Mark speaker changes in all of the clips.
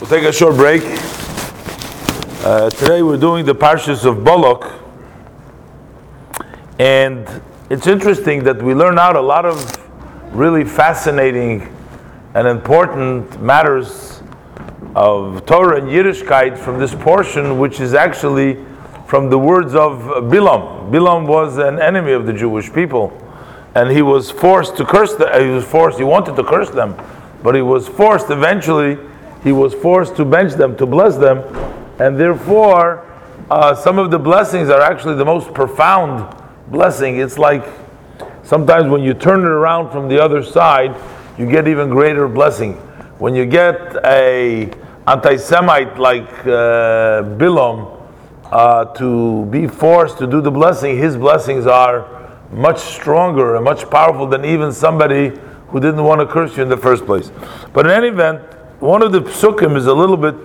Speaker 1: We'll take a short break. Uh, today we're doing the Parshas of Balak, and it's interesting that we learn out a lot of really fascinating and important matters of Torah and Yiddishkeit from this portion, which is actually from the words of Bilam. Bilam was an enemy of the Jewish people, and he was forced to curse them. He was forced. He wanted to curse them, but he was forced eventually he was forced to bench them, to bless them, and therefore, uh, some of the blessings are actually the most profound blessing. It's like sometimes when you turn it around from the other side, you get even greater blessing. When you get a anti-Semite like uh, Bilam uh, to be forced to do the blessing, his blessings are much stronger and much powerful than even somebody who didn't want to curse you in the first place. But in any event, one of the psukim is a little bit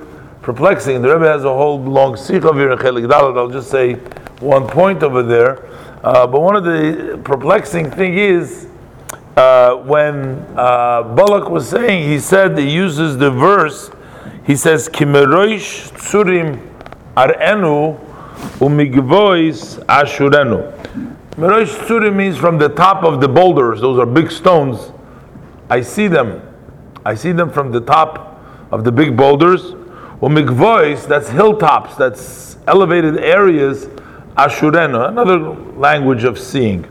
Speaker 1: perplexing. The Rebbe has a whole long sikh here in Chelik. I'll just say one point over there. Uh, but one of the perplexing thing is uh, when uh, Balak was saying, he said he uses the verse. He says, "Kimeroish tsurim arenu umigvois ashurenu." Meroish tsurim means from the top of the boulders. Those are big stones. I see them I see them from the top of the big boulders. Or mikvois, that's hilltops, that's elevated areas, ashurena, another language of seeing.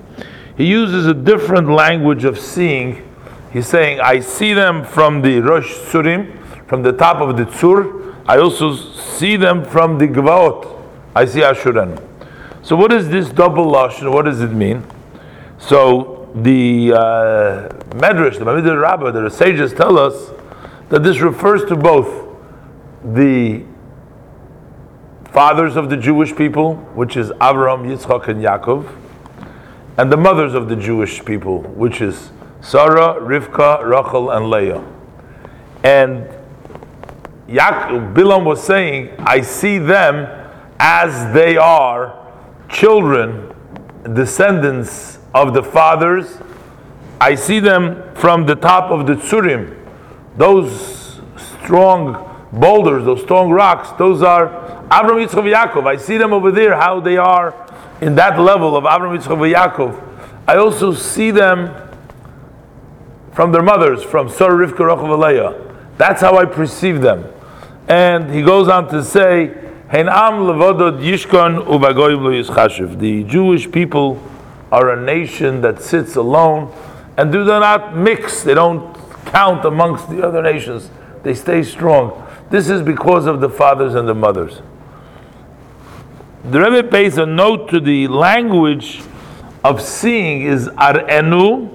Speaker 1: He uses a different language of seeing. He's saying, I see them from the Rosh Tzurim, from the top of the Tzur. I also see them from the Gvaot. I see Ashurena. So what is this double lashon? What does it mean? So the uh, Medrash, the Bamidbar Rabbah, the sages tell us that this refers to both the fathers of the Jewish people, which is Avram, Yitzchak, and Yaakov, and the mothers of the Jewish people, which is Sarah, Rivka, Rachel, and Leah. And Bilam was saying, I see them as they are children, descendants of the fathers, I see them from the top of the Tsurim. Those strong boulders, those strong rocks, those are Avram Yitzchak Yaakov. I see them over there, how they are in that level of Avram Yitzchak Yaakov. I also see them from their mothers, from Sarah Rivka Leah. That's how I perceive them. And he goes on to say. The Jewish people are a nation that sits alone and do not mix. They don't count amongst the other nations. They stay strong. This is because of the fathers and the mothers. The Rebbe pays a note to the language of seeing is arenu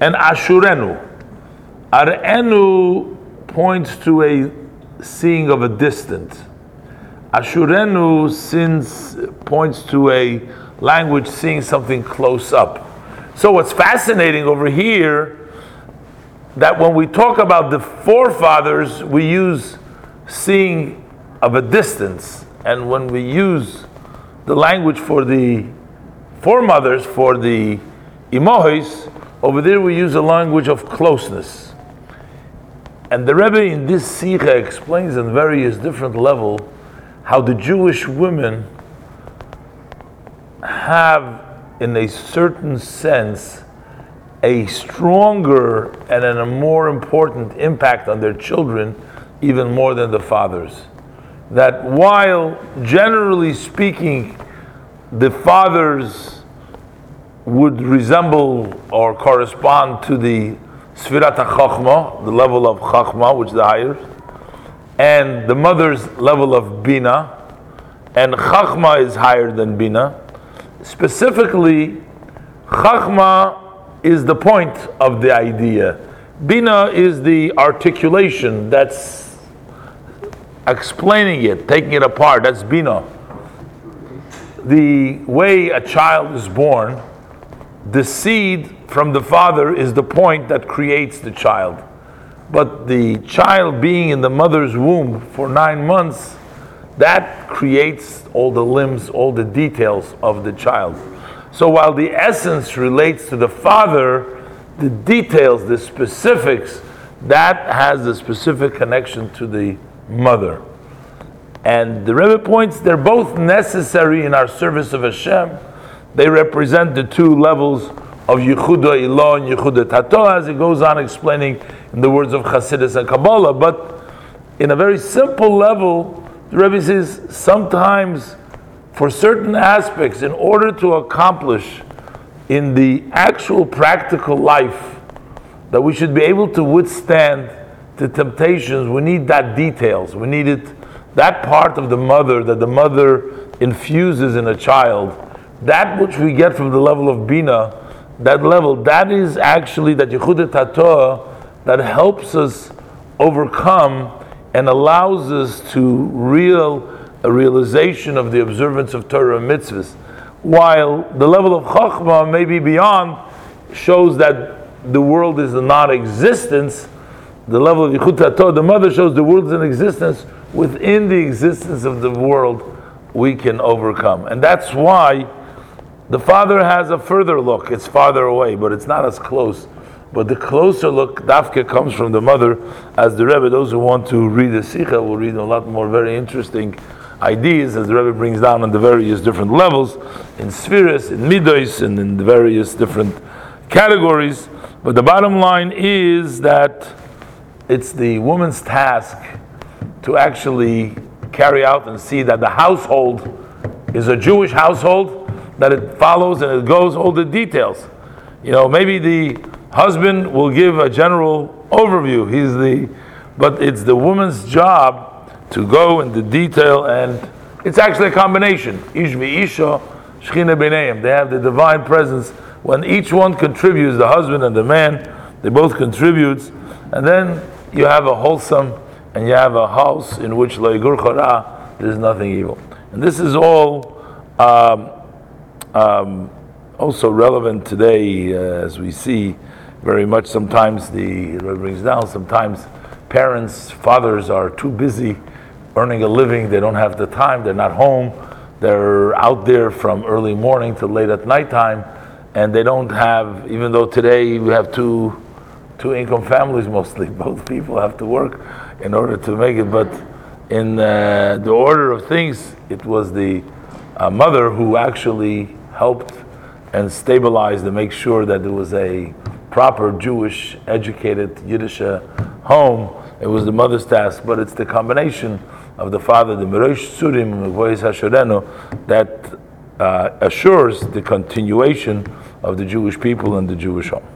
Speaker 1: and ashurenu. Arenu points to a seeing of a distant. Ashurenu since points to a language seeing something close up. So what's fascinating over here that when we talk about the forefathers, we use seeing of a distance, and when we use the language for the foremothers, for the imohis, over there we use a language of closeness. And the Rebbe in this Sikha explains on various different levels how the Jewish women have, in a certain sense, a stronger and a more important impact on their children, even more than the fathers. That while generally speaking, the fathers would resemble or correspond to the Sfirat HaChachma, the level of Chachma, which is the highest, and the mother's level of Bina, and Chachma is higher than Bina specifically, Chachma is the point of the idea. Bina is the articulation that's explaining it, taking it apart. That's Bina. The way a child is born, the seed from the father is the point that creates the child. But the child being in the mother's womb for nine months that creates all the limbs, all the details of the child. So while the essence relates to the father, the details, the specifics, that has a specific connection to the mother. And the Rebbe points they're both necessary in our service of Hashem. They represent the two levels of Yichuda Ila'ah and Yichuda Tata'ah, as he goes on explaining in the words of Chassidus and Kabbalah. But in a very simple level, the Rebbe says sometimes for certain aspects, in order to accomplish in the actual practical life that we should be able to withstand the temptations, we need that details. We need it, that part of the mother that the mother infuses in a child, that which we get from the level of Bina, that level, that is actually that Yichuda Tata'ah that helps us overcome and allows us to real a realization of the observance of Torah and mitzvahs. While the level of Chachma, maybe beyond, shows that the world is a non-existence. The level of Yichuda Tata'ah, the mother shows the world is an existence. Within the existence of the world, we can overcome, and that's why the father has a further look. It's farther away, but it's not as close. But the closer look, Dafka comes from the mother, as the Rebbe. Those who want to read the Sikha will read a lot more very interesting ideas as the Rebbe brings down on the various different levels in spheres, in midos, and in the various different categories. But the bottom line is that it's the woman's task to actually carry out and see that the household is a Jewish household, that it follows and it goes all the details. You know, maybe the husband will give a general overview. He's the, but it's the woman's job to go into detail, and it's actually a combination. Ish isha. They have the divine presence when each one contributes, the husband and the man, they both contributes, and then you have a wholesome and you have a house in which there's nothing evil. And this is all um, um, also relevant today, uh, as we see very much. Sometimes the it brings down. Sometimes parents, fathers are too busy earning a living. They don't have the time. They're not home. They're out there from early morning to late at nighttime and they don't have, even though today we have two, two income families mostly, both people have to work in order to make it. But in uh, the order of things, it was the uh, mother who actually helped and stabilized and make sure that there was a proper Jewish, educated Yiddish uh, home. It was the mother's task, but it's the combination of the father, the Mirosh Surim, that uh, assures the continuation of the Jewish people and the Jewish home.